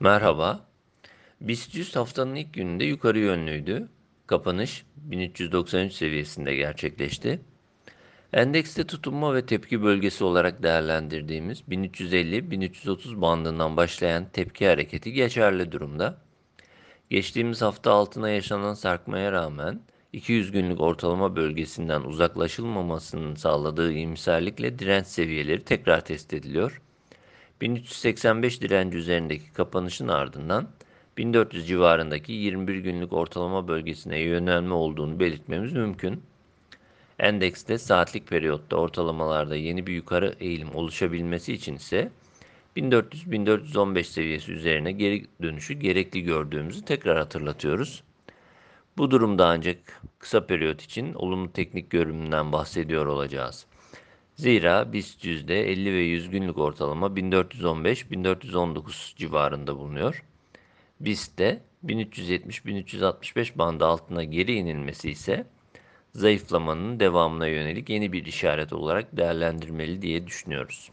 Merhaba. BIST 100 haftanın ilk gününde yukarı yönlüydü. Kapanış 1393 seviyesinde gerçekleşti. Endekste tutunma ve tepki bölgesi olarak değerlendirdiğimiz 1350-1330 bandından başlayan tepki hareketi geçerli durumda. Geçtiğimiz hafta altına yaşanan sarkmaya rağmen 200 günlük ortalama bölgesinden uzaklaşılmamasının sağladığı iyimserlikle direnç seviyeleri tekrar test ediliyor. 1385 direnci üzerindeki kapanışın ardından 1400 civarındaki 21 günlük ortalama bölgesine yönelme olduğunu belirtmemiz mümkün. Endekste saatlik periyotta ortalamalarda yeni bir yukarı eğilim oluşabilmesi için ise 1400-1415 seviyesi üzerine geri dönüşü gerekli gördüğümüzü tekrar hatırlatıyoruz. Bu durumda ancak kısa periyot için olumlu teknik görünümünden bahsediyor olacağız. Zira BIST yüzde 50 ve 100 günlük ortalama 1415-1419 civarında bulunuyor. BIST'te 1370-1365 bandı altına geri inilmesi ise zayıflamanın devamına yönelik yeni bir işaret olarak değerlendirmeli diye düşünüyoruz.